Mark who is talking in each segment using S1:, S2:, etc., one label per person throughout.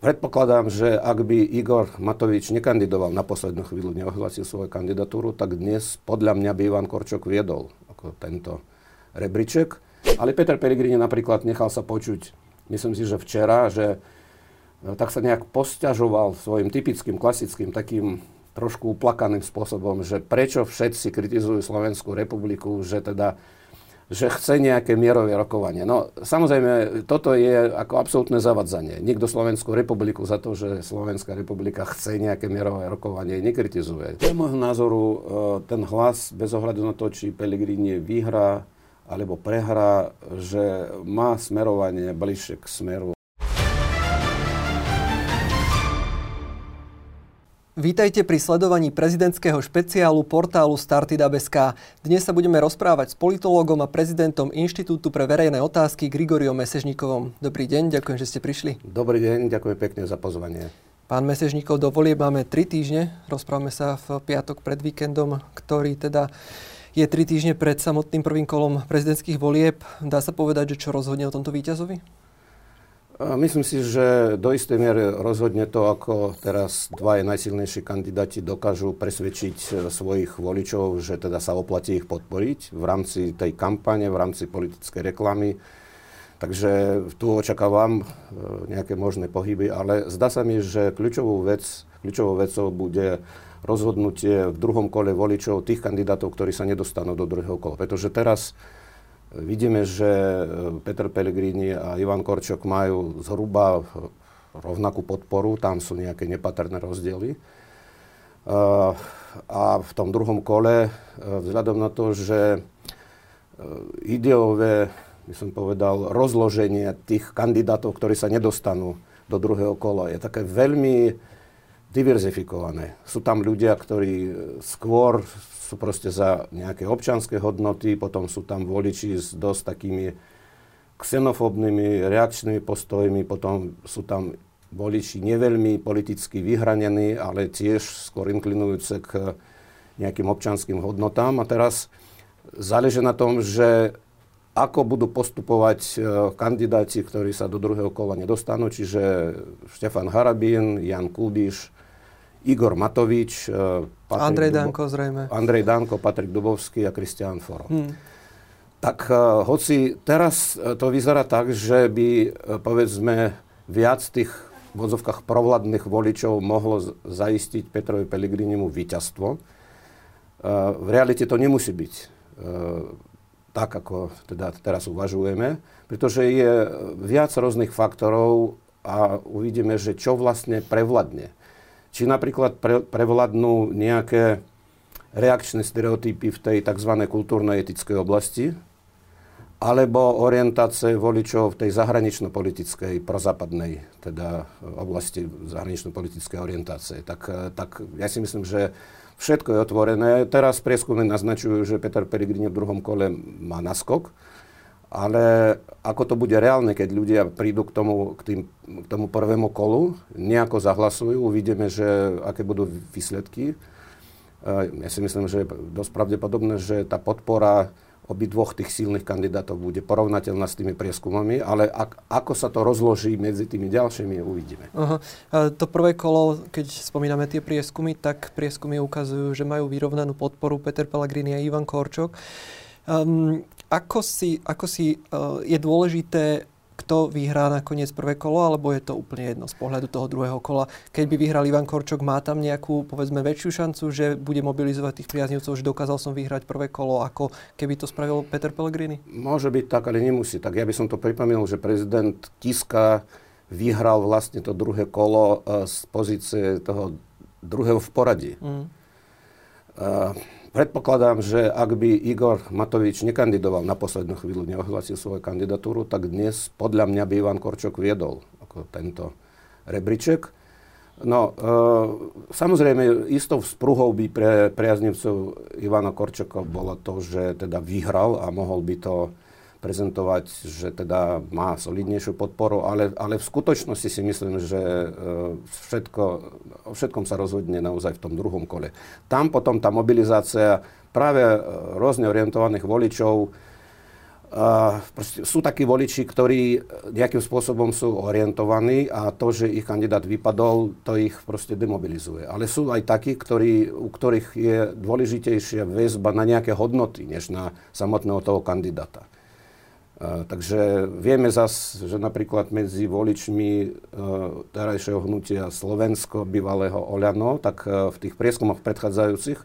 S1: predpokladám, že ak by Igor Matovič nekandidoval na poslednú chvíľu, neohlasil svoju kandidatúru, tak dnes podľa mňa by Ivan Korčok viedol ako tento rebríček. Ale Peter Pellegrini napríklad nechal sa počuť, myslím si, že včera, že e, tak sa nejak posťažoval svojim typickým, klasickým, takým trošku uplakaným spôsobom, že prečo všetci kritizujú Slovenskú republiku, že teda že chce nejaké mierové rokovanie. No samozrejme, toto je ako absolútne zavadzanie. Nikto Slovenskú republiku za to, že Slovenská republika chce nejaké mierové rokovanie, nekritizuje. Z môjho názoru e, ten hlas, bez ohľadu na to, či Pellegrini vyhrá alebo prehrá, že má smerovanie bližšie k smeru
S2: Vítajte pri sledovaní prezidentského špeciálu portálu Startida.sk. Dnes sa budeme rozprávať s politológom a prezidentom Inštitútu pre verejné otázky Grigoriom Mesežníkovom. Dobrý deň, ďakujem, že ste prišli.
S1: Dobrý deň, ďakujem pekne za pozvanie.
S2: Pán Mesežníkov, do volieb máme 3 týždne. Rozprávame sa v piatok pred víkendom, ktorý teda je 3 týždne pred samotným prvým kolom prezidentských volieb. Dá sa povedať, že čo rozhodne o tomto víťazovi?
S1: Myslím si, že do istej miery rozhodne to, ako teraz dvaja najsilnejší kandidáti dokážu presvedčiť e, svojich voličov, že teda sa oplatí ich podporiť v rámci tej kampane, v rámci politickej reklamy. Takže tu očakávam e, nejaké možné pohyby, ale zdá sa mi, že kľúčovou, vec, kľúčovou vecou bude rozhodnutie v druhom kole voličov tých kandidátov, ktorí sa nedostanú do druhého kola. Pretože teraz Vidíme, že e, Peter Pellegrini a Ivan Korčok majú zhruba rovnakú podporu, tam sú nejaké nepatrné rozdiely. E, a v tom druhom kole, e, vzhľadom na to, že ideové, by som povedal, rozloženie tých kandidátov, ktorí sa nedostanú do druhého kola, je také veľmi diverzifikované. Sú tam ľudia, ktorí skôr sú proste za nejaké občanské hodnoty, potom sú tam voliči s dosť takými xenofóbnymi reakčnými postojmi, potom sú tam voliči neveľmi politicky vyhranení, ale tiež skôr inklinujúce k nejakým občanským hodnotám. A teraz záleží na tom, že ako budú postupovať e, kandidáti, ktorí sa do druhého kola nedostanú, čiže Štefan Harabín, Jan Kubiš, Igor Matovič,
S2: e, Patrik Andrej Dubo- Danko zrejme.
S1: Andrej Danko, Patrik Dubovský a Kristián Foro. Hmm. Tak uh, hoci teraz e, to vyzerá tak, že by, povedzme, viac tých v odzovkách provladných voličov mohlo zaistiť Petrovi Pellegrinimu víťazstvo, v realite to nemusí byť tak, ako teda teraz uvažujeme, pretože je viac rôznych faktorov a uvidíme, že čo vlastne prevladne či napríklad pre, prevládnu nejaké reakčné stereotypy v tej tzv. kultúrno-etickej oblasti, alebo orientácie voličov v tej zahranično-politickej, prozápadnej teda oblasti zahranično-politickej orientácie. Tak, tak ja si myslím, že všetko je otvorené. Teraz prieskumy naznačujú, že Peter Pellegrini v druhom kole má naskok ale ako to bude reálne, keď ľudia prídu k tomu, k, tým, k tomu prvému kolu, nejako zahlasujú, uvidíme, že aké budú výsledky. Ja si myslím, že je dosť pravdepodobné, že tá podpora dvoch tých silných kandidátov bude porovnateľná s tými prieskumami, ale ak, ako sa to rozloží medzi tými ďalšími, uvidíme.
S2: Uh-huh. To prvé kolo, keď spomíname tie prieskumy, tak prieskumy ukazujú, že majú vyrovnanú podporu Peter Pellegrini a Ivan Korčok. Um, ako si, ako si uh, je dôležité, kto vyhrá nakoniec prvé kolo, alebo je to úplne jedno z pohľadu toho druhého kola? Keď by vyhral Ivan Korčok, má tam nejakú, povedzme, väčšiu šancu, že bude mobilizovať tých priaznivcov, že dokázal som vyhrať prvé kolo, ako keby to spravil Peter Pellegrini?
S1: Môže byť tak, ale nemusí. Tak ja by som to pripomenul, že prezident Kiska vyhral vlastne to druhé kolo uh, z pozície toho druhého v poradí. Mm. Uh, Predpokladám, že ak by Igor Matovič nekandidoval na poslednú chvíľu, neohlasil svoju kandidatúru, tak dnes podľa mňa by Ivan Korčok viedol ako tento rebríček. No, e, samozrejme, istou vzpruhou by pre priaznivcov Ivana Korčoka bolo to, že teda vyhral a mohol by to prezentovať, že teda má solidnejšiu podporu, ale, ale v skutočnosti si myslím, že e, všetko, o všetkom sa rozhodne naozaj v tom druhom kole. Tam potom tá mobilizácia práve e, rôzne orientovaných voličov Uh, sú takí voliči, ktorí nejakým spôsobom sú orientovaní a to, že ich kandidát vypadol, to ich proste demobilizuje. Ale sú aj takí, ktorí, u ktorých je dôležitejšia väzba na nejaké hodnoty, než na samotného toho kandidáta. Takže vieme zas, že napríklad medzi voličmi uh, terajšieho hnutia Slovensko, bývalého Oľano, tak uh, v tých prieskumoch predchádzajúcich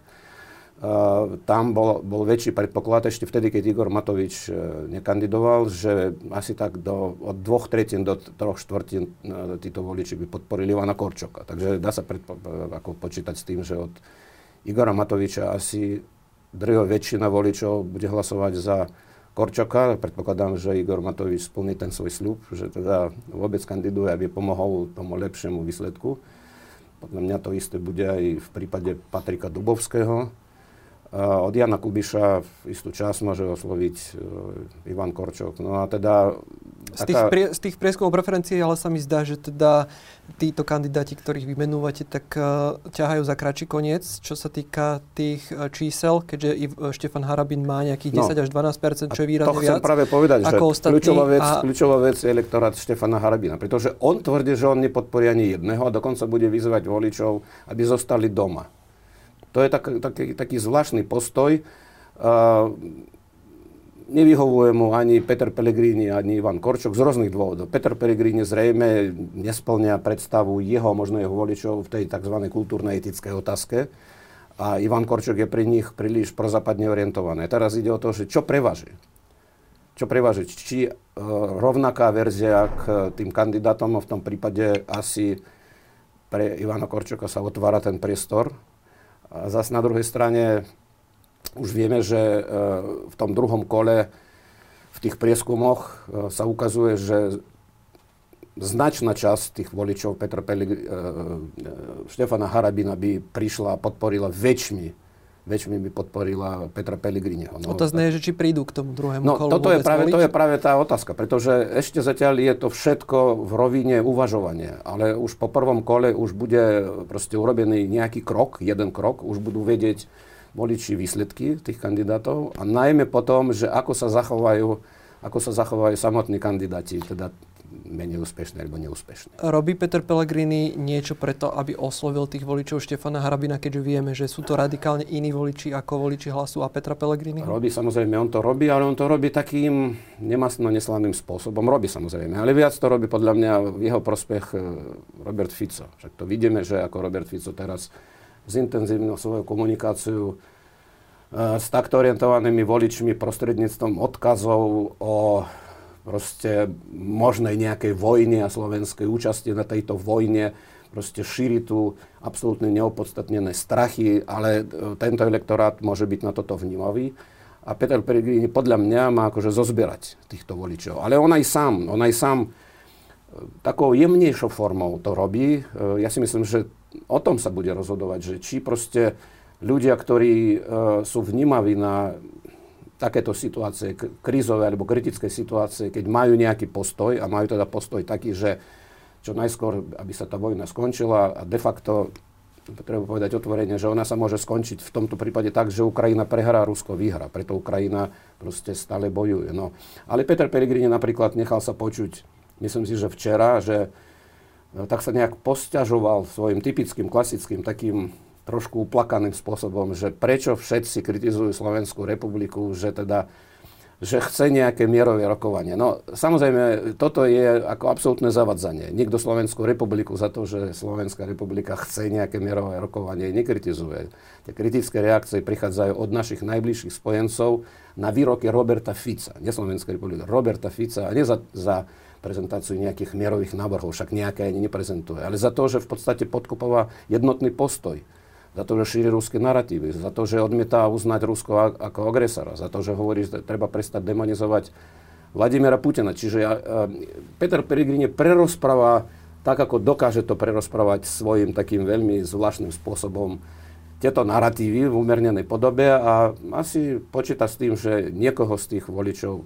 S1: tam bol, bol väčší predpoklad ešte vtedy, keď Igor Matovič e, nekandidoval, že asi tak do, od dvoch tretín do troch štvrtín e, títo voliči by podporili Ivana Korčoka. Takže dá sa predpo, e, ako počítať s tým, že od Igora Matoviča asi drvivá väčšina voličov bude hlasovať za Korčoka. Predpokladám, že Igor Matovič splní ten svoj sľub, že teda vôbec kandiduje, aby pomohol tomu lepšiemu výsledku. Podľa mňa to isté bude aj v prípade Patrika Dubovského od Jana Kubiša v istú čas môže osloviť uh, Ivan Korčok. No a teda...
S2: Z tých, taká... prie, z tých prieskumov preferencií ale sa mi zdá, že teda títo kandidáti, ktorých vymenúvate, tak uh, ťahajú za kratší koniec, čo sa týka tých uh, čísel, keďže Iv, uh, Štefan Harabin má nejakých 10 no. až 12 čo je výrazne
S1: to chcem
S2: viac.
S1: práve povedať, že kľúčová vec,
S2: a...
S1: kľúčová vec je elektorát Štefana Harabina, pretože on tvrdí, že on nepodporí ani jedného a dokonca bude vyzvať voličov, aby zostali doma. To je tak, taký, taký zvláštny postoj. Uh, nevyhovuje mu ani Peter Pellegrini, ani Ivan Korčok z rôznych dôvodov. Peter Pellegrini zrejme nesplňa predstavu jeho, možno jeho voličov v tej tzv. kultúrno-etickej otázke. A Ivan Korčok je pri nich príliš prozápadne orientovaný. Teraz ide o to, že čo prevaží. Čo prevaží? Či uh, rovnaká verzia k tým kandidátom, v tom prípade asi pre Ivana Korčoka sa otvára ten priestor, a zase na druhej strane už vieme, že e, v tom druhom kole v tých prieskumoch e, sa ukazuje, že značná časť tých voličov Petra Peligr- e, Štefana Harabina by prišla a podporila väčšmi väčšmi by podporila Petra Pellegriniho.
S2: No, Otázne je, že či prídu k tomu druhému
S1: no,
S2: kolu
S1: toto je práve, to je práve tá otázka, pretože ešte zatiaľ je to všetko v rovine uvažovania, ale už po prvom kole už bude proste urobený nejaký krok, jeden krok, už budú vedieť voliči výsledky tých kandidátov a najmä potom, že ako sa zachovajú, ako sa zachovajú samotní kandidáti, teda menej úspešné alebo neúspešné.
S2: Robí Peter Pellegrini niečo preto, aby oslovil tých voličov Štefana Harabina, keďže vieme, že sú to radikálne iní voliči ako voliči hlasu a Petra Pellegrini?
S1: Robí samozrejme, on to robí, ale on to robí takým nemastno neslavným spôsobom. Robí samozrejme, ale viac to robí podľa mňa v jeho prospech e, Robert Fico. Však to vidíme, že ako Robert Fico teraz zintenzívnil svoju komunikáciu e, s takto orientovanými voličmi prostredníctvom odkazov o proste možnej nejakej vojne a slovenskej účasti na tejto vojne, proste šíri tu absolútne neopodstatnené strachy, ale e, tento elektorát môže byť na toto vnímavý. A Peter Pellegrini podľa mňa má akože zozbierať týchto voličov. Ale on aj sám, on aj sám takou jemnejšou formou to robí. E, ja si myslím, že o tom sa bude rozhodovať, že či proste ľudia, ktorí sú vnímaví na takéto situácie, krízové alebo kritické situácie, keď majú nejaký postoj a majú teda postoj taký, že čo najskôr, aby sa tá vojna skončila a de facto treba povedať otvorene, že ona sa môže skončiť v tomto prípade tak, že Ukrajina prehrá, Rusko vyhrá. Preto Ukrajina proste stále bojuje. No. Ale Peter Pellegrini napríklad nechal sa počuť, myslím si, že včera, že no, tak sa nejak posťažoval svojim typickým, klasickým takým trošku uplakaným spôsobom, že prečo všetci kritizujú Slovenskú republiku, že teda že chce nejaké mierové rokovanie. No, samozrejme, toto je ako absolútne zavadzanie. Nikto Slovenskú republiku za to, že Slovenská republika chce nejaké mierové rokovanie, nekritizuje. Tie kritické reakcie prichádzajú od našich najbližších spojencov na výroky Roberta Fica, nie Slovenskej republiky, Roberta Fica, a nie za, za prezentáciu nejakých mierových návrhov, však nejaké ani neprezentuje, ale za to, že v podstate podkopová jednotný postoj za to, že šíri ruské narratívy, za to, že odmieta uznať Rusko ako agresora, za to, že hovorí, že treba prestať demonizovať Vladimira Putina. Čiže ja, Peter Pellegrini prerozpráva tak, ako dokáže to prerozprávať svojim takým veľmi zvláštnym spôsobom tieto narratívy v umernenej podobe a asi počíta s tým, že niekoho z tých voličov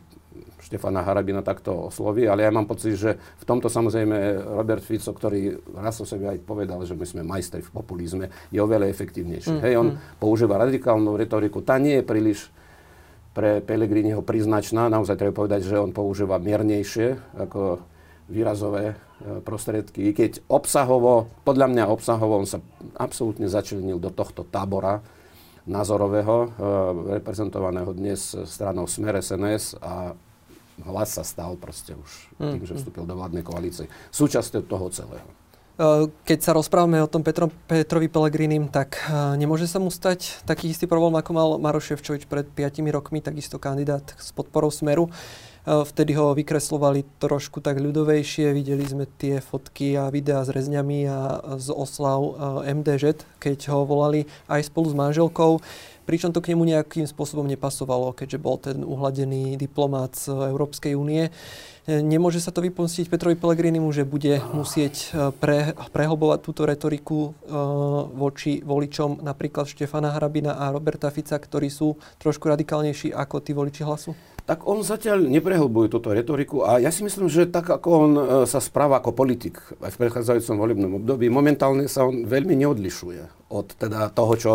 S1: Štefana Harabina takto osloví, ale ja mám pocit, že v tomto samozrejme Robert Fico, ktorý raz o sebe aj povedal, že my sme majstri v populizme, je oveľa efektívnejší. Mm, Hej, on mm. používa radikálnu retoriku, tá nie je príliš pre Pelegriniho príznačná. Naozaj treba povedať, že on používa miernejšie ako výrazové e, prostriedky. I keď obsahovo, podľa mňa obsahovo, on sa absolútne začlenil do tohto tábora názorového, e, reprezentovaného dnes stranou Smer SNS a hlas sa stal proste už tým, že mm. vstúpil do vládnej koalície. Súčasťou toho celého.
S2: E, keď sa rozprávame o tom Petro, Petrovi Pelegrinim, tak e, nemôže sa mu stať taký istý problém, ako mal Maroš Ševčovič pred 5 rokmi, takisto kandidát s podporou Smeru. E, vtedy ho vykreslovali trošku tak ľudovejšie, videli sme tie fotky a videá s rezňami a z oslav MDŽ, keď ho volali aj spolu s manželkou pričom to k nemu nejakým spôsobom nepasovalo, keďže bol ten uhladený diplomát z Európskej únie. Nemôže sa to vypomstiť Petrovi Pellegrinimu, že bude musieť e, pre, prehlbovať túto retoriku e, voči voličom napríklad Štefana Hrabina a Roberta Fica, ktorí sú trošku radikálnejší ako tí voliči hlasu?
S1: Tak on zatiaľ neprehlbuje túto retoriku a ja si myslím, že tak ako on e, sa správa ako politik aj v predchádzajúcom volebnom období, momentálne sa on veľmi neodlišuje od teda toho, čo,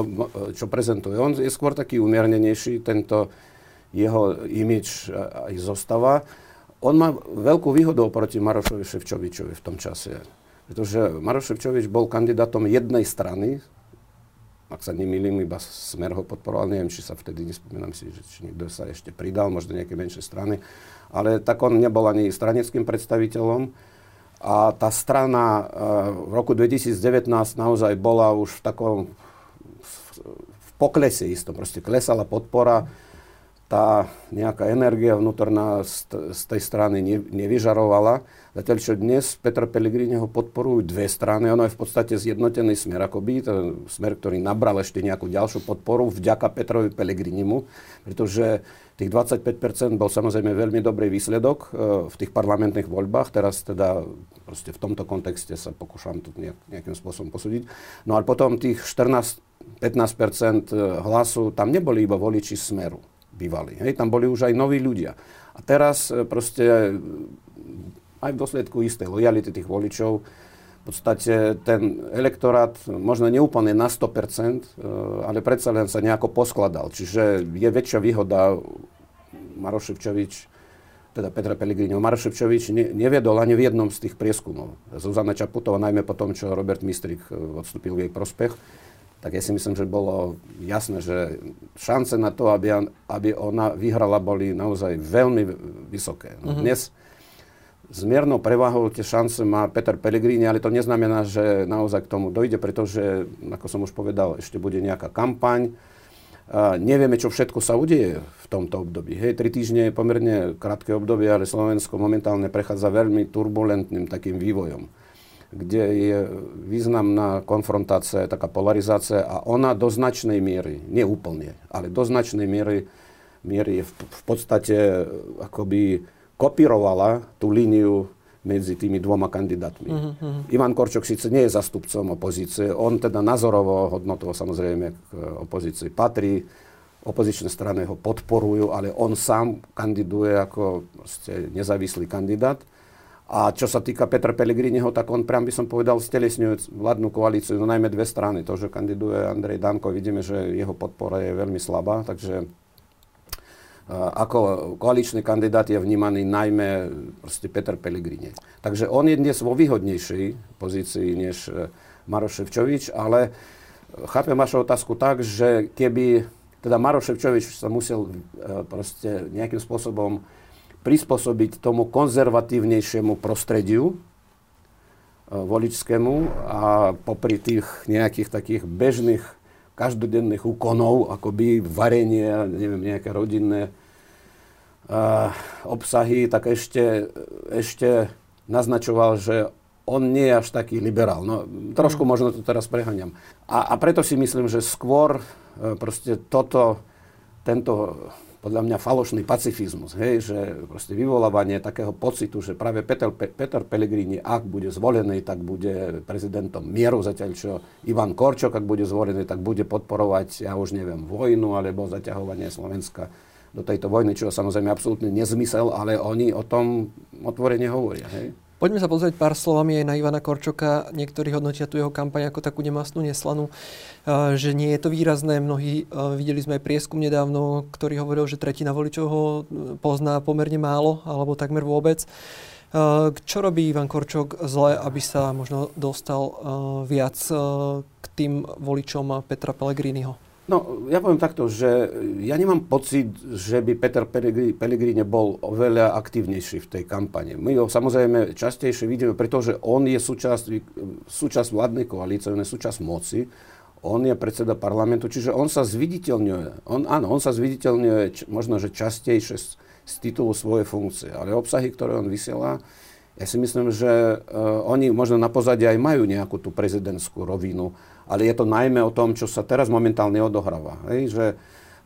S1: čo prezentuje. On je skôr taký umiernenejší, tento jeho imič aj zostava on má veľkú výhodu oproti Marošovi Ševčovičovi v tom čase. Pretože Maroš Ševčovič bol kandidátom jednej strany, ak sa nemýlim, iba Smer ho podporoval, neviem, či sa vtedy, nespomínam si, že či niekto sa ešte pridal, možno nejaké menšie strany, ale tak on nebol ani straneckým predstaviteľom. A tá strana v roku 2019 naozaj bola už v takom v poklese istom, proste klesala podpora tá nejaká energia vnútorná z, z tej strany ne, nevyžarovala. Zatiaľ, čo dnes Petra Pellegrini ho podporujú dve strany, ono je v podstate zjednotený smer akoby, to smer, ktorý nabral ešte nejakú ďalšiu podporu vďaka Petrovi Pellegrinimu, pretože tých 25% bol samozrejme veľmi dobrý výsledok e, v tých parlamentných voľbách, teraz teda proste v tomto kontexte sa pokúšam to nejak, nejakým spôsobom posúdiť. No ale potom tých 14-15% hlasu, tam neboli iba voliči smeru bývali. Hej, tam boli už aj noví ľudia. A teraz e, proste aj v dôsledku istej lojality tých voličov v podstate ten elektorát možno neúplne na 100%, e, ale predsa len sa nejako poskladal. Čiže je väčšia výhoda Maroš Ševčovič, teda Petra Pellegrino. Maroš Ševčovič ne, neviedol ani v jednom z tých prieskumov. Zuzana Čaputová, najmä po tom, čo Robert Mistrik e, odstúpil v jej prospech, tak ja si myslím, že bolo jasné, že šance na to, aby, aby ona vyhrala, boli naozaj veľmi vysoké. No, mm-hmm. Dnes s miernou prevahou tie šance má Peter Pellegrini, ale to neznamená, že naozaj k tomu dojde, pretože, ako som už povedal, ešte bude nejaká kampaň. A nevieme, čo všetko sa udeje v tomto období. Hej, tri týždne je pomerne krátke obdobie, ale Slovensko momentálne prechádza veľmi turbulentným takým vývojom kde je významná konfrontácia, taká polarizácia a ona do značnej miery, nie úplne, ale do značnej miery, miery v, v podstate akoby kopírovala tú líniu medzi tými dvoma kandidátmi. Mm-hmm. Ivan Korčok síce nie je zastupcom opozície, on teda nazorovo, hodnotovo samozrejme k opozícii patrí, opozičné strany ho podporujú, ale on sám kandiduje ako nezávislý kandidát. A čo sa týka Petra Pellegriniho, tak on priam by som povedal stelesňuje vládnu koalíciu, no najmä dve strany. To, že kandiduje Andrej Danko, vidíme, že jeho podpora je veľmi slabá, takže ako koaličný kandidát je vnímaný najmä proste Peter Pellegrini. Takže on je dnes vo výhodnejšej pozícii než e, Maroš Ševčovič, ale chápem vašu otázku tak, že keby teda Maroš sa musel e, proste nejakým spôsobom prispôsobiť tomu konzervatívnejšiemu prostrediu e, voličskému a popri tých nejakých takých bežných každodenných úkonov, akoby varenie, neviem, nejaké rodinné uh, obsahy, tak ešte, ešte naznačoval, že on nie je až taký liberál. No, trošku mm. možno to teraz preháňam. A, a preto si myslím, že skôr uh, proste toto, tento podľa mňa falošný pacifizmus, hej, že proste vyvolávanie takého pocitu, že práve Peter, Pe, Peter Pellegrini, ak bude zvolený, tak bude prezidentom mieru, zatiaľ čo Ivan Korčok, ak bude zvolený, tak bude podporovať, ja už neviem, vojnu alebo zaťahovanie Slovenska do tejto vojny, čo samozrejme absolútne nezmysel, ale oni o tom otvorene hovoria. Hej?
S2: Poďme sa pozrieť pár slovami aj na Ivana Korčoka. Niektorí hodnotia tu jeho kampaň ako takú nemasnú, neslanú, že nie je to výrazné. Mnohí videli sme aj prieskum nedávno, ktorý hovoril, že tretina voličov ho pozná pomerne málo, alebo takmer vôbec. Čo robí Ivan Korčok zle, aby sa možno dostal viac k tým voličom Petra Pellegriniho?
S1: No, ja poviem takto, že ja nemám pocit, že by Peter Pellegrini bol oveľa aktívnejší v tej kampane. My ho samozrejme častejšie vidíme, pretože on je súčasť, súčasť vládnej koalície, on je súčasť moci, on je predseda parlamentu, čiže on sa zviditeľňuje. On, áno, on sa zviditeľňuje možno, že častejšie z, z titulu svojej funkcie, ale obsahy, ktoré on vysiela, ja si myslím, že uh, oni možno na pozadí aj majú nejakú tú prezidentskú rovinu ale je to najmä o tom, čo sa teraz momentálne odohráva. Hej, že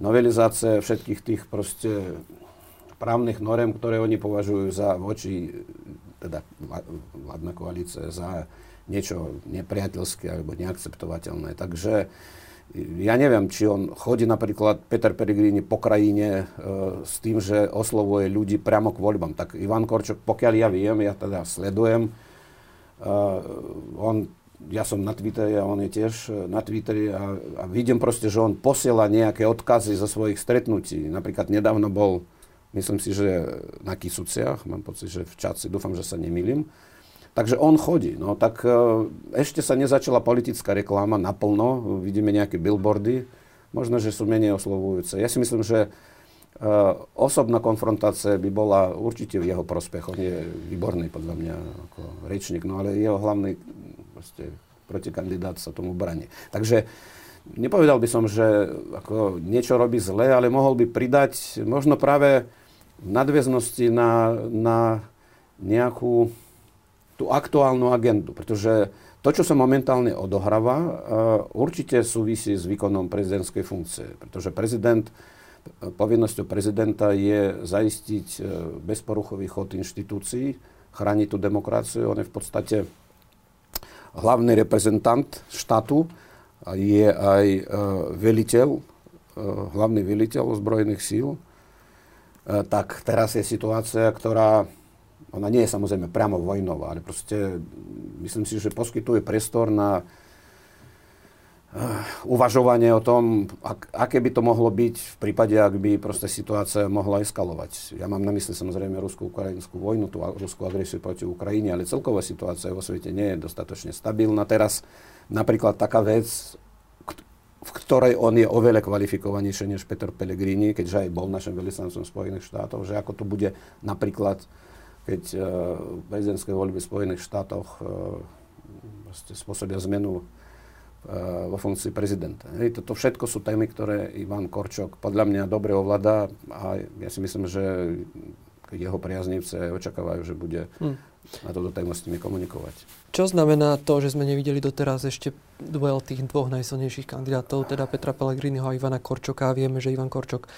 S1: novelizácia všetkých tých proste právnych norem, ktoré oni považujú za voči, teda vládna koalícia, za niečo nepriateľské alebo neakceptovateľné. Takže ja neviem, či on chodí napríklad Peter Peregrini po krajine e, s tým, že oslovuje ľudí priamo k voľbám. Tak Ivan Korčok, pokiaľ ja viem, ja teda sledujem, e, on ja som na Twitteri a on je tiež e, na Twitteri a, a vidím proste, že on posiela nejaké odkazy zo svojich stretnutí. Napríklad nedávno bol, myslím si, že na Kisuciach, mám pocit, že v Čaci, dúfam, že sa nemýlim. Takže on chodí. No tak e, ešte sa nezačala politická reklama naplno, vidíme nejaké billboardy, možno, že sú menej oslovujúce. Ja si myslím, že uh, osobná konfrontácia by bola určite v jeho prospech. On je výborný podľa mňa ako rečník, no ale jeho hlavný proste protikandidát sa tomu brani. Takže nepovedal by som, že ako niečo robí zle, ale mohol by pridať možno práve v nadväznosti na, na nejakú tú aktuálnu agendu, pretože to, čo sa momentálne odohráva, uh, určite súvisí s výkonom prezidentskej funkcie, pretože prezident, povinnosťou prezidenta je zaistiť uh, bezporuchový chod inštitúcií, chrániť tú demokraciu. On je v podstate hlavný reprezentant štátu, je aj e, veliteľ, e, hlavný veliteľ ozbrojených síl. E, tak teraz je situácia, ktorá, ona nie je samozrejme priamo vojnová, ale proste myslím si, že poskytuje priestor na Eh, uvažovanie o tom, ak, aké by to mohlo byť v prípade, ak by proste situácia mohla eskalovať. Ja mám na mysli samozrejme ruskú-ukrajinskú vojnu, tú ruskú agresiu proti Ukrajine, ale celková situácia vo svete nie je dostatočne stabilná. Teraz napríklad taká vec, v ktorej on je oveľa kvalifikovanejší než Peter Pellegrini, keďže aj bol našim veľvyslancom Spojených štátov, že ako to bude napríklad, keď uh, prezidentské voľby v Spojených štátoch uh, spôsobia zmenu vo funkcii prezidenta. Hej, toto všetko sú témy, ktoré Ivan Korčok podľa mňa dobre ovláda a ja si myslím, že jeho priaznivce očakávajú, že bude hmm. na toto tému s nimi komunikovať.
S2: Čo znamená to, že sme nevideli doteraz ešte duel tých dvoch najsilnejších kandidátov, teda Petra Pellegriniho a Ivana Korčoka. Vieme, že Ivan Korčok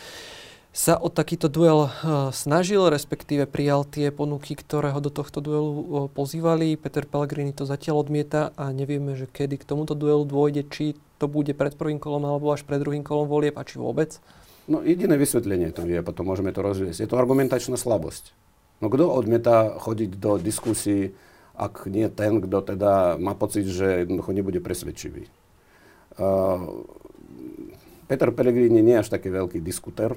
S2: sa o takýto duel eh, snažil, respektíve prijal tie ponuky, ktoré ho do tohto duelu eh, pozývali. Peter Pellegrini to zatiaľ odmieta a nevieme, že kedy k tomuto duelu dôjde, či to bude pred prvým kolom alebo až pred druhým kolom volieb a či vôbec.
S1: No jediné vysvetlenie to je, potom môžeme to rozviesť. Je to argumentačná slabosť. No kto odmieta chodiť do diskusí, ak nie ten, kto teda má pocit, že jednoducho nebude presvedčivý. Uh, Peter Pellegrini nie je až taký veľký diskuter,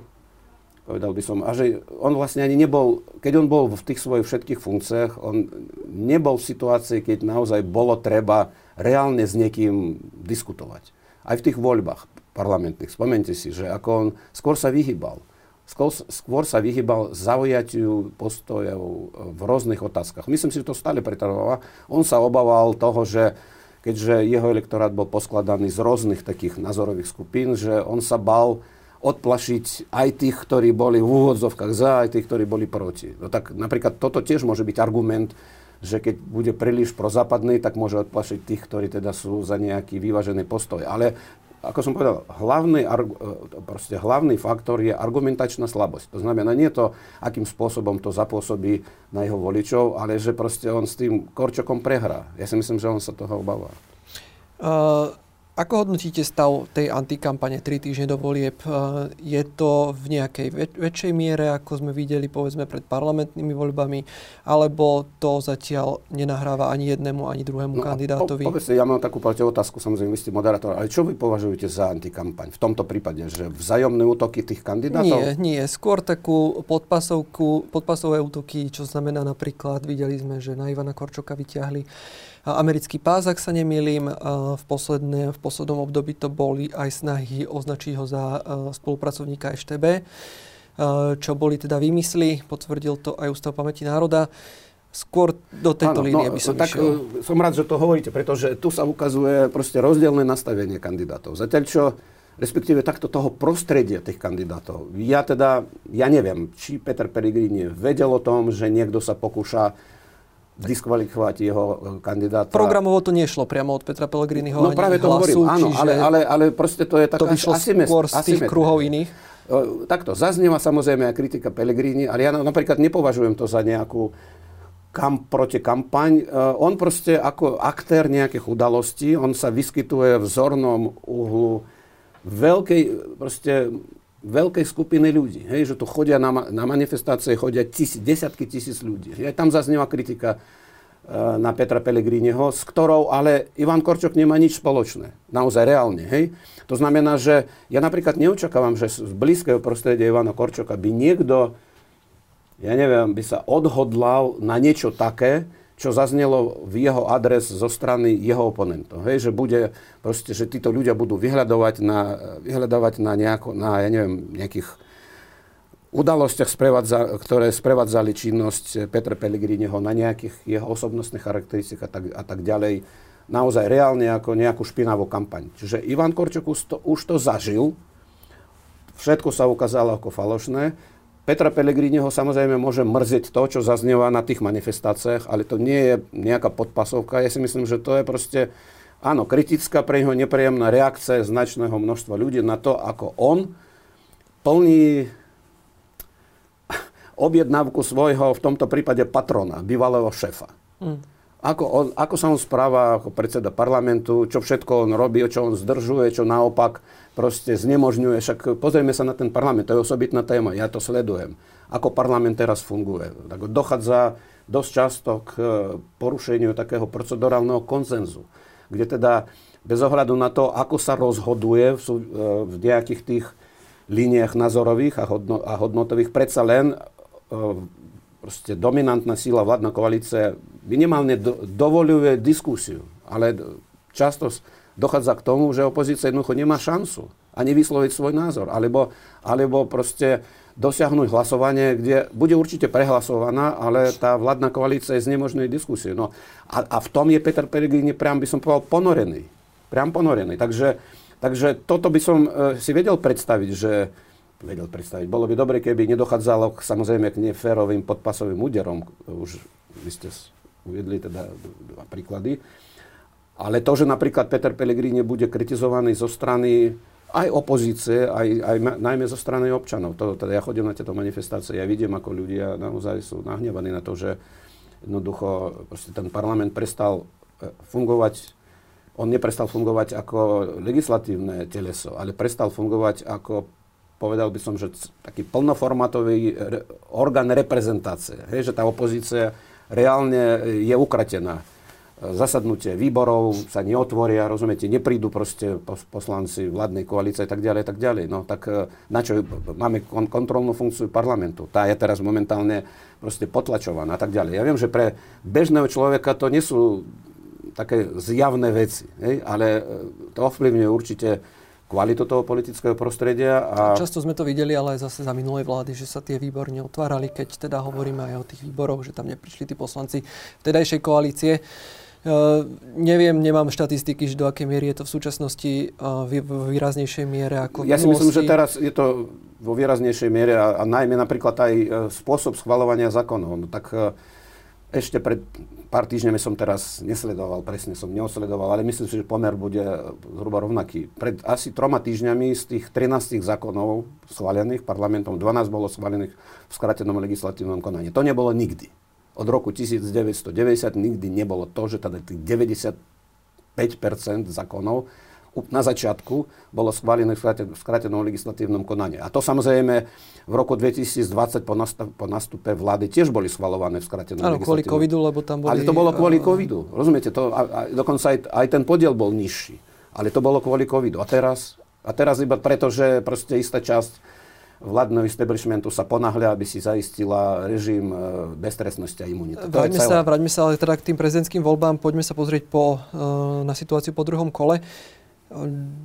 S1: povedal by som. A že on vlastne ani nebol, keď on bol v tých svojich všetkých funkciách, on nebol v situácii, keď naozaj bolo treba reálne s niekým diskutovať. Aj v tých voľbách parlamentných. Spomente si, že ako on skôr sa vyhýbal. Skôr, skôr sa vyhýbal zaujatiu postojov v rôznych otázkach. Myslím si, že to stále pretrváva. On sa obával toho, že keďže jeho elektorát bol poskladaný z rôznych takých názorových skupín, že on sa bal odplašiť aj tých, ktorí boli v úvodzovkách za, aj tých, ktorí boli proti. No tak napríklad toto tiež môže byť argument, že keď bude príliš prozápadný, tak môže odplašiť tých, ktorí teda sú za nejaký vyvážený postoj. Ale ako som povedal, hlavný, e, proste hlavný faktor je argumentačná slabosť. To znamená nie to, akým spôsobom to zapôsobí na jeho voličov, ale že proste on s tým Korčokom prehrá. Ja si myslím, že on sa toho obáva.
S2: Uh, Ako hodnotíte stav tej antikampane 3 týždne do volieb? E, je to v nejakej väč- väčšej miere, ako sme videli povedzme pred parlamentnými voľbami, alebo to zatiaľ nenahráva ani jednému, ani druhému no kandidátovi?
S1: Po, povedzte, ja mám takú otázku, samozrejme, vy ste moderátor, ale čo vy považujete za antikampaň v tomto prípade? Že vzájomné útoky tých kandidátov?
S2: Nie, nie. Skôr takú podpasovku, podpasové útoky, čo znamená napríklad, videli sme, že na Ivana Korčoka vyťahli americký pás, ak sa nemýlim. V, posledné, v poslednom období to boli aj snahy označiť ho za spolupracovníka EŠTB, čo boli teda vymysly, potvrdil to aj Ústav pamäti národa. Skôr do tejto línie no, by som
S1: tak,
S2: išiel.
S1: E, som rád, že to hovoríte, pretože tu sa ukazuje proste rozdielne nastavenie kandidátov. Zatiaľ čo respektíve takto toho prostredia tých kandidátov. Ja teda, ja neviem, či Peter Pellegrini vedel o tom, že niekto sa pokúša diskvalifikovať jeho e, kandidáta.
S2: Programovo to nešlo priamo od Petra Pellegriniho
S1: No práve to
S2: hlasu,
S1: hovorím, áno, ale, ale, ale proste to je taká
S2: To vyšlo asymet, skôr z tých kruhov iných?
S1: E, takto, zaznieva samozrejme aj kritika Pellegrini, ale ja napríklad nepovažujem to za nejakú kam, proti kampaň. Uh, on proste ako aktér nejakých udalostí, on sa vyskytuje v zornom uhlu veľkej proste veľkej skupiny ľudí. Hej, že tu chodia na, na manifestácie, chodia tisí, desiatky tisíc ľudí. Hej, tam zaznieva kritika e, na Petra Pellegriniho, s ktorou ale Ivan Korčok nemá nič spoločné. Naozaj reálne. Hej. To znamená, že ja napríklad neočakávam, že z blízkeho prostredia Ivana Korčoka by niekto, ja neviem, by sa odhodlal na niečo také, čo zaznelo v jeho adres zo strany jeho oponentov. Hej, že bude proste, že títo ľudia budú vyhľadovať na, vyhľadovať na, nejako, na ja neviem, nejakých udalostiach, sprevádza, ktoré sprevádzali činnosť Petra Pellegriniho na nejakých jeho osobnostných charakteristikách a tak, a tak ďalej, naozaj reálne ako nejakú špinavú kampaň. Čiže Ivan Korčok už to, už to zažil, všetko sa ukázalo ako falošné, Petra Pellegriniho samozrejme môže mrziť to, čo zaznieva na tých manifestáciách, ale to nie je nejaká podpasovka. Ja si myslím, že to je proste, áno, kritická pre neho nepríjemná reakcia značného množstva ľudí na to, ako on plní objednávku svojho, v tomto prípade patrona, bývalého šéfa. Mm. Ako, on, ako sa on správa ako predseda parlamentu, čo všetko on robí, čo on zdržuje, čo naopak proste znemožňuje. Však pozrieme sa na ten parlament, to je osobitná téma, ja to sledujem. Ako parlament teraz funguje. Tak dochádza dosť často k e, porušeniu takého procedurálneho konsenzu, kde teda bez ohľadu na to, ako sa rozhoduje v, e, v nejakých tých líniách názorových a, hodno, a hodnotových, predsa len e, proste dominantná síla vládna koalícia minimálne do, dovoluje diskusiu, ale často dochádza k tomu, že opozícia jednoducho nemá šancu ani vysloviť svoj názor, alebo, alebo proste dosiahnuť hlasovanie, kde bude určite prehlasovaná, ale tá vládna koalícia je znemožnej diskusie. No, a, a v tom je Peter Pellegrini priam by som povedal ponorený. Priam ponorený. Takže, takže toto by som e, si vedel predstaviť, že vedel predstaviť. Bolo by dobre, keby nedochádzalo k, samozrejme k neférovým podpasovým úderom. Už vy ste uviedli teda dva príklady. Ale to, že napríklad Peter Pellegrini bude kritizovaný zo strany aj opozície, aj, aj najmä zo strany občanov. To, teda ja chodím na tieto manifestácie, ja vidím, ako ľudia naozaj sú nahnevaní na to, že jednoducho ten parlament prestal e, fungovať, on neprestal fungovať ako legislatívne teleso, ale prestal fungovať ako, povedal by som, že taký plnoformátový re, orgán reprezentácie. Hej, že tá opozícia reálne je ukratená zasadnutie výborov sa neotvoria, rozumiete, neprídu proste poslanci vládnej koalície a tak ďalej, tak ďalej. No tak e, na čo máme kontrolnú funkciu parlamentu? Tá je teraz momentálne proste potlačovaná a tak ďalej. Ja viem, že pre bežného človeka to nie sú také zjavné veci, hej? ale e, to ovplyvňuje určite kvalitu toho politického prostredia.
S2: A... Často sme to videli, ale aj zase za minulej vlády, že sa tie výbory neotvárali, keď teda hovoríme aj o tých výboroch, že tam neprišli tí poslanci vtedajšej koalície. Uh, neviem, nemám štatistiky, do akej miery je to v súčasnosti uh, v výraznejšej miere ako
S1: Ja si myslím, že teraz je to vo výraznejšej miere a, a najmä napríklad aj uh, spôsob schvalovania zákonov. No, tak ešte pred pár týždňami som teraz nesledoval, presne som neosledoval, ale myslím si, že pomer bude zhruba rovnaký. Pred asi troma týždňami z tých 13 zákonov schválených parlamentom, 12 bolo schválených v skratenom legislatívnom konaní. To nebolo nikdy od roku 1990 nikdy nebolo to, že teda tých 95% zákonov na začiatku bolo schválené v skrátenom legislatívnom konaní. A to samozrejme v roku 2020 po, nastup, po nastupe vlády tiež boli schvalované v skrátenom
S2: Áno, kvôli covidu, lebo tam boli...
S1: Ale to bolo kvôli covidu, rozumiete? To, a, a dokonca aj, aj ten podiel bol nižší. Ale to bolo kvôli covidu. A teraz, a teraz iba preto, že proste istá časť vládneho establishmentu sa ponáhľa, aby si zaistila režim e, beztrestnosti a imunity.
S2: Vráťme sa, vráťme sa ale teda k tým prezidentským voľbám. Poďme sa pozrieť po, e, na situáciu po druhom kole.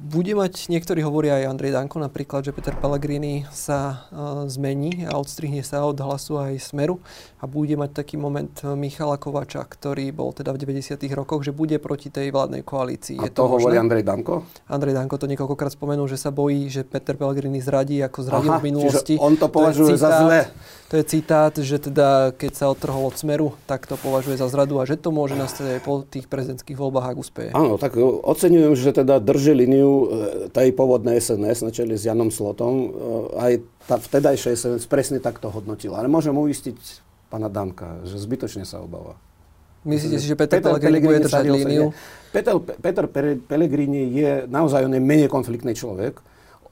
S2: Bude mať, niektorí hovoria aj Andrej Danko napríklad, že Peter Pellegrini sa uh, zmení a odstrihne sa od hlasu aj Smeru a bude mať taký moment Michala Kovača, ktorý bol teda v 90. rokoch, že bude proti tej vládnej koalícii.
S1: A Je to, to hovorí Andrej Danko?
S2: Andrej Danko to niekoľkokrát spomenul, že sa bojí, že Peter Pellegrini zradí, ako zradil Aha, v minulosti.
S1: on to považuje to citát, za zlé.
S2: To je citát, že teda keď sa odtrhol od Smeru, tak to považuje za zradu a že to môže nastať aj po tých prezidentských voľbách, ak úspeje.
S1: Áno, tak oceňujem, že teda drž drží liniu e, tej pôvodnej SNS na čele s Janom Slotom. E, aj tá vtedajšia SNS presne takto hodnotila. Ale môžem uistiť pána Danka, že zbytočne sa obáva.
S2: Myslíte si, že Peter, Peter Pellegrini bude držať líniu?
S1: Peter, Peter Pellegrini je naozaj on je menej konfliktný človek.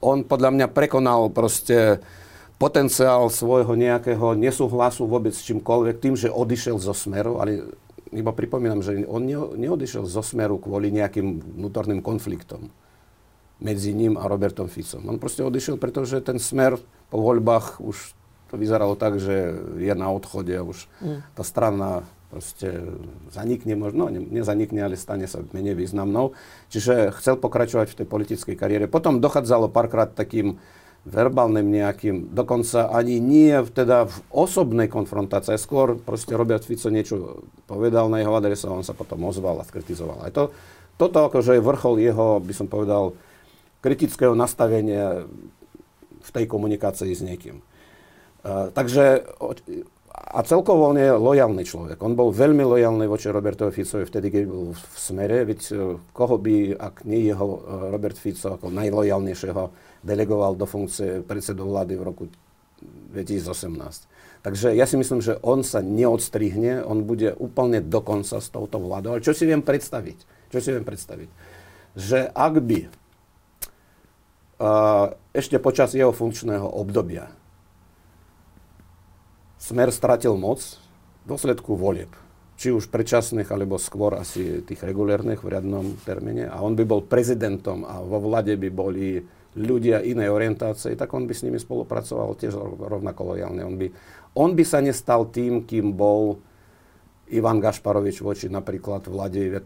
S1: On podľa mňa prekonal proste potenciál svojho nejakého nesúhlasu vôbec s čímkoľvek tým, že odišiel zo Smeru, ale iba pripomínam, že on neodišiel zo smeru kvôli nejakým vnútorným konfliktom medzi ním a Robertom Ficom. On proste odišiel, pretože ten smer po voľbách už to vyzeralo tak, že je na odchode a už mm. tá strana proste zanikne, možno ne, nezanikne, ale stane sa menej významnou. Čiže chcel pokračovať v tej politickej kariére. Potom dochádzalo párkrát takým verbálnym nejakým, dokonca ani nie teda v osobnej konfrontácii, skôr proste Robert Fico niečo povedal na jeho adresu a on sa potom ozval a skritizoval. Aj to, toto akože je vrchol jeho, by som povedal, kritického nastavenia v tej komunikácii s niekým. Uh, takže a celkovo on je lojálny človek. On bol veľmi lojálny voči Robertovi Ficovi vtedy, keď bol v smere. Veď e, koho by, ak nie jeho e, Robert Fico ako najlojálnejšieho delegoval do funkcie predsedu vlády v roku 2018. Takže ja si myslím, že on sa neodstrihne, on bude úplne dokonca s touto vládou. Ale čo si viem predstaviť? Čo si viem predstaviť? Že ak by uh, ešte počas jeho funkčného obdobia Smer stratil moc v dôsledku volieb. Či už predčasných, alebo skôr asi tých regulérnych v riadnom termíne. A on by bol prezidentom a vo vlade by boli ľudia inej orientácie, tak on by s nimi spolupracoval tiež rovnako lojálne. On by, on by sa nestal tým, kým bol Ivan Gašparovič voči napríklad vlade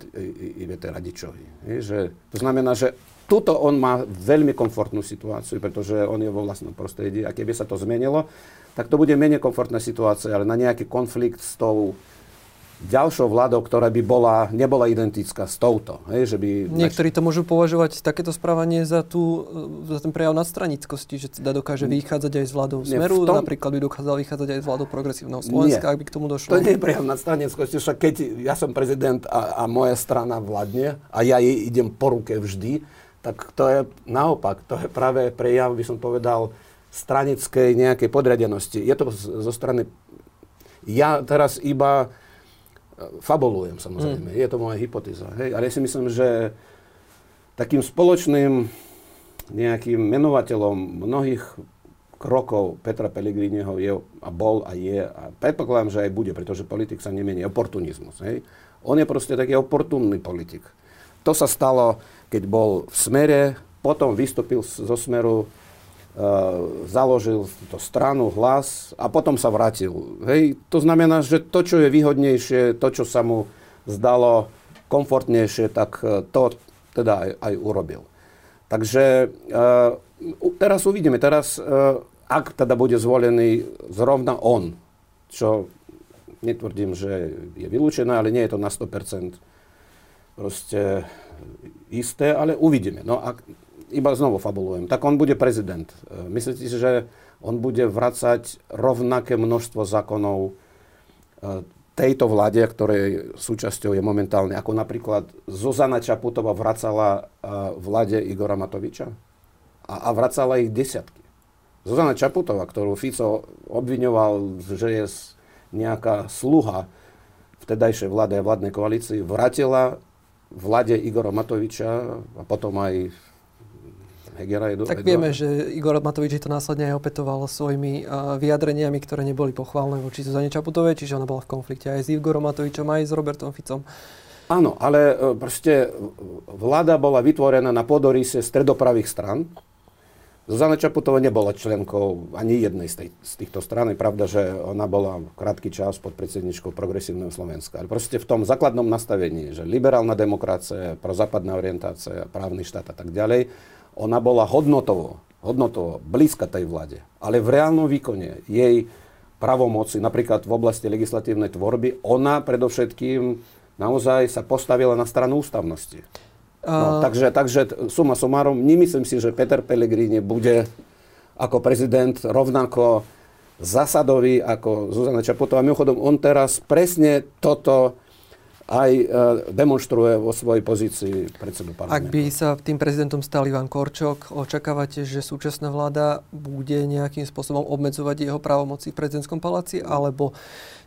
S1: Ivete Radičovi. Že, to znamená, že tuto on má veľmi komfortnú situáciu, pretože on je vo vlastnom prostredí a keby sa to zmenilo, tak to bude menej komfortná situácia, ale na nejaký konflikt s tou ďalšou vládou, ktorá by bola, nebola identická s touto. Hej, že by
S2: Niektorí to môžu považovať takéto správanie za, tú, za ten prejav nadstranickosti, že teda dokáže vychádzať aj z vládou Smeru, tom... napríklad by dokázal vychádzať aj z vládou progresívneho Slovenska, nie. ak by k tomu došlo.
S1: To nie je prejav nadstranickosti, však keď ja som prezident a, a moja strana vládne a ja jej idem po ruke vždy, tak to je naopak, to je práve prejav, by som povedal, stranickej nejakej podriadenosti. Je to zo strany... Ja teraz iba e, fabulujem, samozrejme. Mm. Je to moja hypotéza. Hej? Ale ja si myslím, že takým spoločným nejakým menovateľom mnohých krokov Petra Pellegriniho je a bol a je a predpokladám, že aj bude, pretože politik sa nemení. Oportunizmus. Hej? On je proste taký oportunný politik. To sa stalo, keď bol v smere, potom vystúpil zo smeru založil to stranu, hlas a potom sa vrátil. Hej, to znamená, že to, čo je výhodnejšie, to, čo sa mu zdalo komfortnejšie, tak uh, to teda aj, aj urobil. Takže uh, teraz uvidíme, teraz, uh, ak teda bude zvolený zrovna on, čo netvrdím, že je vylúčené, ale nie je to na 100% proste isté, ale uvidíme. No ak iba znovu fabulujem, tak on bude prezident. E, myslíte si, že on bude vracať rovnaké množstvo zákonov e, tejto vláde, ktorej súčasťou je momentálne, ako napríklad Zuzana Čaputová vracala e, vláde Igora Matoviča? A, a vracala ich desiatky. Zuzana Čaputová, ktorú Fico obviňoval, že je nejaká sluha vtedajšej vlády a vládnej koalícii, vrátila vlade Igora Matoviča a potom aj Hegera.
S2: Edu, tak vieme, že Igor Matovič to následne aj opetoval svojimi uh, vyjadreniami, ktoré neboli pochválne voči Zuzane Čaputovej, čiže ona bola v konflikte aj s Igorom Matovičom, aj s Robertom Ficom.
S1: Áno, ale uh, proste vláda bola vytvorená na podorise stredopravých stran, Zuzana Čaputová nebola členkou ani jednej z, tej, z týchto strán. Je pravda, že ona bola krátky čas pod predsedničkou Progresívneho Slovenska. Ale proste v tom základnom nastavení, že liberálna demokracia, prozápadná orientácia, právny štát a tak ďalej, ona bola hodnotovo, hodnotovo blízka tej vláde. Ale v reálnom výkone jej pravomoci, napríklad v oblasti legislatívnej tvorby, ona predovšetkým naozaj sa postavila na stranu ústavnosti. No, takže, takže suma sumárom, nemyslím si, že Peter Pellegrini bude ako prezident rovnako zasadový ako Zuzana Čaputová. Mimochodom, on teraz presne toto aj e, demonstruje vo svojej pozícii predsedu parlamentu.
S2: Ak by sa tým prezidentom stal Ivan Korčok, očakávate, že súčasná vláda bude nejakým spôsobom obmedzovať jeho právomoci v prezidentskom paláci, alebo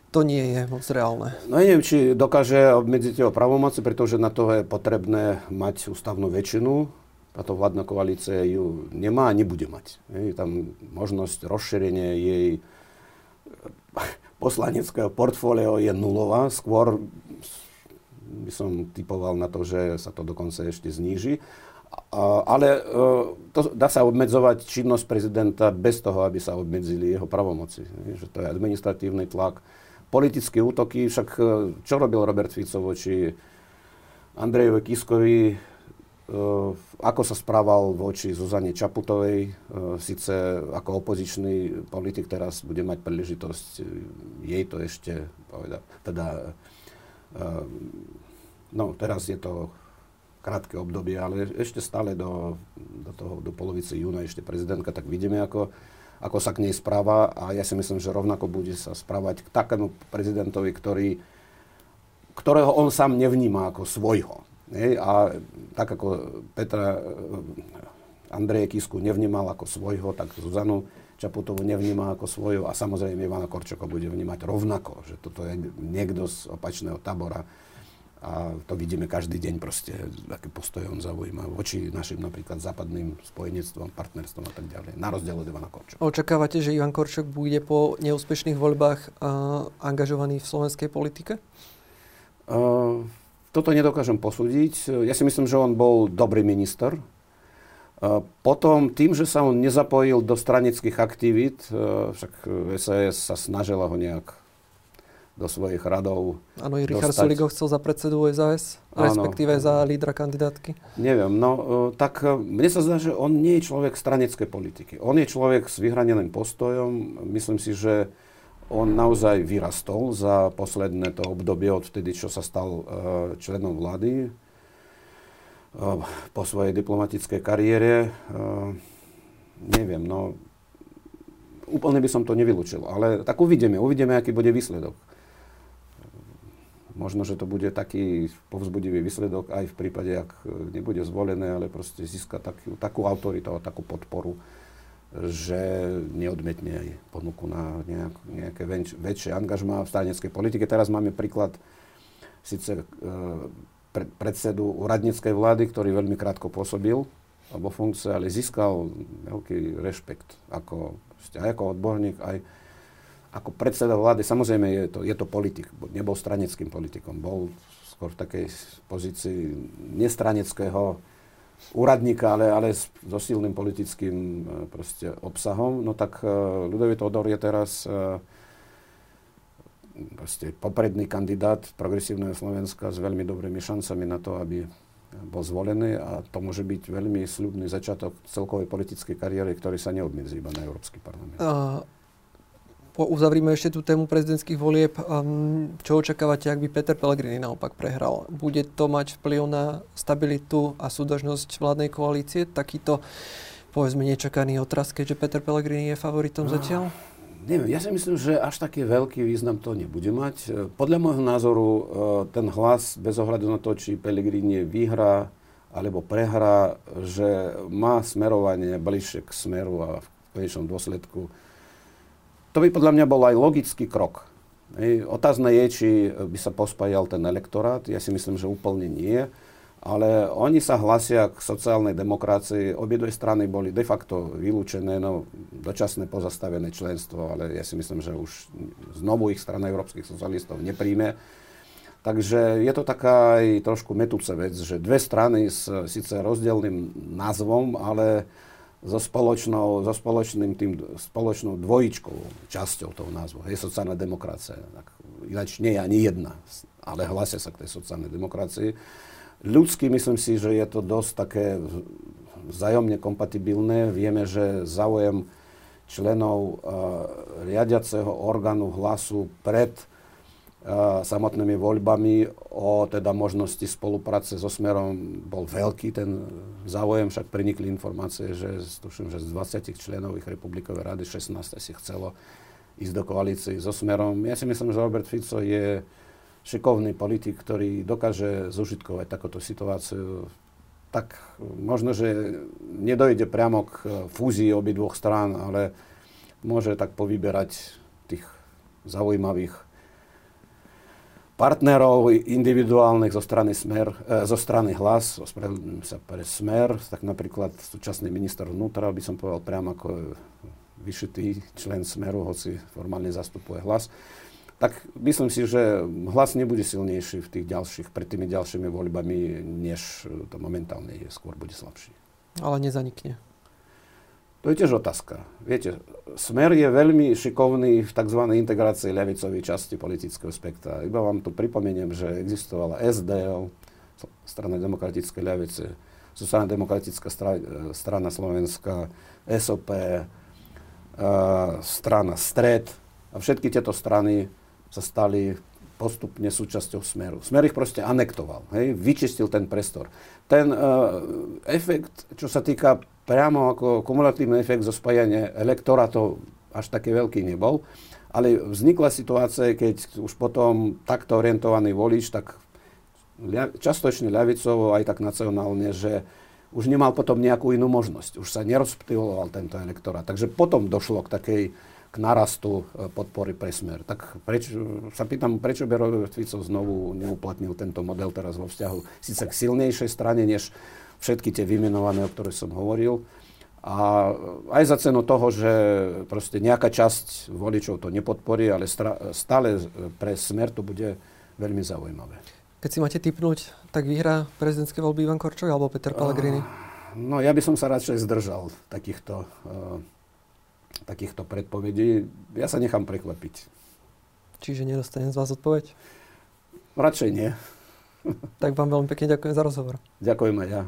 S2: to nie je moc reálne.
S1: No neviem, či dokáže obmedziť jeho pravomoci, pretože na to je potrebné mať ústavnú väčšinu. Táto vládna koalícia ju nemá a nebude mať. Je tam možnosť rozšírenia jej poslaneckého portfólio je nulová. Skôr by som typoval na to, že sa to dokonca ešte zníži. Ale e, to dá sa obmedzovať činnosť prezidenta bez toho, aby sa obmedzili jeho pravomoci. Že to je administratívny tlak, politické útoky, však e, čo robil Robert Fico voči Andrejovi Kiskovi, e, ako sa správal voči Zuzane Čaputovej, síce ako opozičný politik teraz bude mať príležitosť jej to ešte povedať. Teda, no teraz je to krátke obdobie, ale ešte stále do, do, toho, do polovice júna ešte prezidentka, tak vidíme, ako ako sa k nej správa a ja si myslím, že rovnako bude sa správať k takému prezidentovi, ktorý, ktorého on sám nevníma ako svojho. Nie? A tak ako Petra eh, Andreje Kisku nevnímal ako svojho, tak Zuzanu Čaputovu nevníma ako svojho a samozrejme Ivana Korčoko bude vnímať rovnako, že toto je niekto z opačného tábora a to vidíme každý deň proste, aké postoje on zaujíma voči našim napríklad západným spojenectvom, partnerstvom a tak ďalej. Na rozdiel od Ivana Korčoka.
S2: Očakávate, že Ivan Korčok bude po neúspešných voľbách uh, angažovaný v slovenskej politike?
S1: Uh, toto nedokážem posúdiť. Ja si myslím, že on bol dobrý minister. Potom tým, že sa on nezapojil do stranických aktivít, uh, však SAS sa snažila ho nejak do svojich radov.
S2: Áno, i Richard Sulik ho chcel za predsedu SAS, respektíve za lídra kandidátky.
S1: Neviem, no e, tak e, mne sa zdá, že on nie je človek straneckej politiky. On je človek s vyhraneným postojom. Myslím si, že on naozaj vyrastol za posledné to obdobie od vtedy, čo sa stal e, členom vlády po svojej diplomatickej kariére. Neviem, no úplne by som to nevylúčil, ale tak uvidíme, uvidíme, aký bude výsledok. Možno, že to bude taký povzbudivý výsledok aj v prípade, ak nebude zvolené, ale proste získa takú, takú autoritu a takú podporu, že neodmetne aj ponuku na nejak, nejaké väč, väčšie angažmá v straneckej politike. Teraz máme príklad síce e, pre, predsedu úradníckej vlády, ktorý veľmi krátko pôsobil vo funkcii, ale získal veľký rešpekt ako, aj ako odborník, aj ako predseda vlády, samozrejme je to, je to politik, nebol straneckým politikom, bol skôr v takej pozícii nestraneckého úradníka, ale, ale so silným politickým e, proste obsahom. No tak uh, Ľudovít Odor je teraz uh, proste popredný kandidát progresívneho Slovenska s veľmi dobrými šancami na to, aby bol zvolený a to môže byť veľmi sľubný začiatok celkovej politickej kariéry, ktorý sa neobmedzí iba na Európsky parlament. Uh,
S2: uzavrime ešte tú tému prezidentských volieb. Čo očakávate, ak by Peter Pellegrini naopak prehral? Bude to mať vplyv na stabilitu a súdržnosť vládnej koalície? Takýto, povedzme, nečakaný otraz, keďže Peter Pellegrini je favoritom no, zatiaľ?
S1: Neviem, ja si myslím, že až taký veľký význam to nebude mať. Podľa môjho názoru e, ten hlas, bez ohľadu na to, či Pellegrini vyhrá alebo prehrá, že má smerovanie bližšie k smeru a v konečnom dôsledku to by podľa mňa bol aj logický krok. Otázne je, či by sa pospájal ten elektorát. Ja si myslím, že úplne nie. Ale oni sa hlasia k sociálnej demokracii. Obidve strany boli de facto vylúčené, no dočasné pozastavené členstvo, ale ja si myslím, že už znovu ich strana európskych socialistov nepríjme. Takže je to taká aj trošku metúca vec, že dve strany s síce rozdielným názvom, ale so, spoločnou, so spoločným tým, spoločnou dvojičkou časťou toho názvu. Je sociálna demokracia. Ináč nie je ani jedna, ale hlasia sa k tej sociálnej demokracii. Ľudsky myslím si, že je to dosť také vzájomne kompatibilné. Vieme, že záujem členov uh, riadiaceho orgánu hlasu pred uh, samotnými voľbami o teda možnosti spolupráce so Smerom bol veľký ten záujem, však prenikli informácie, že tuším, že z 20 členov ich republikovej rady 16 si chcelo ísť do koalície so Smerom. Ja si myslím, že Robert Fico je šikovný politik, ktorý dokáže zužitkovať takúto situáciu, tak možno, že nedojde priamo k fúzii obidvoch strán, ale môže tak povyberať tých zaujímavých partnerov individuálnych zo strany Smer, e, zo strany Hlas, ospravedlňujem sa pre Smer, tak napríklad súčasný minister vnútra, by som povedal priamo ako vyšitý člen Smeru, hoci formálne zastupuje Hlas tak myslím si, že hlas nebude silnejší v tých ďalších, pred tými ďalšími voľbami, než to momentálne je, skôr bude slabší.
S2: Ale nezanikne.
S1: To je tiež otázka. Viete, Smer je veľmi šikovný v tzv. integrácii ľavicovej časti politického spektra. Iba vám tu pripomeniem, že existovala SDL, strana demokratickej ľavice, sociálna demokratická strana Slovenska, SOP, strana Stred a všetky tieto strany sa stali postupne súčasťou Smeru. Smer ich proste anektoval, hej, vyčistil ten prestor. Ten uh, efekt, čo sa týka priamo ako kumulatívny efekt zo spájania elektorátov, až taký veľký nebol, ale vznikla situácia, keď už potom takto orientovaný volič, tak častočne ľavicovo, aj tak nacionálne, že už nemal potom nejakú inú možnosť. Už sa nerozptýloval tento elektorát. Takže potom došlo k takej k narastu e, podpory pre smer. Tak preč, sa pýtam, prečo by Fico znovu neuplatnil tento model teraz vo vzťahu síce k silnejšej strane, než všetky tie vymenované, o ktorých som hovoril. A aj za cenu toho, že proste nejaká časť voličov to nepodporí, ale stále pre smer to bude veľmi zaujímavé.
S2: Keď si máte typnúť, tak vyhrá prezidentské voľby Ivan Korčok alebo Peter Pellegrini? Uh,
S1: no ja by som sa radšej zdržal takýchto uh, takýchto predpovedí. Ja sa nechám prekvapiť.
S2: Čiže nedostanem z vás odpoveď?
S1: Radšej nie.
S2: tak vám veľmi pekne ďakujem za rozhovor.
S1: Ďakujem aj ja.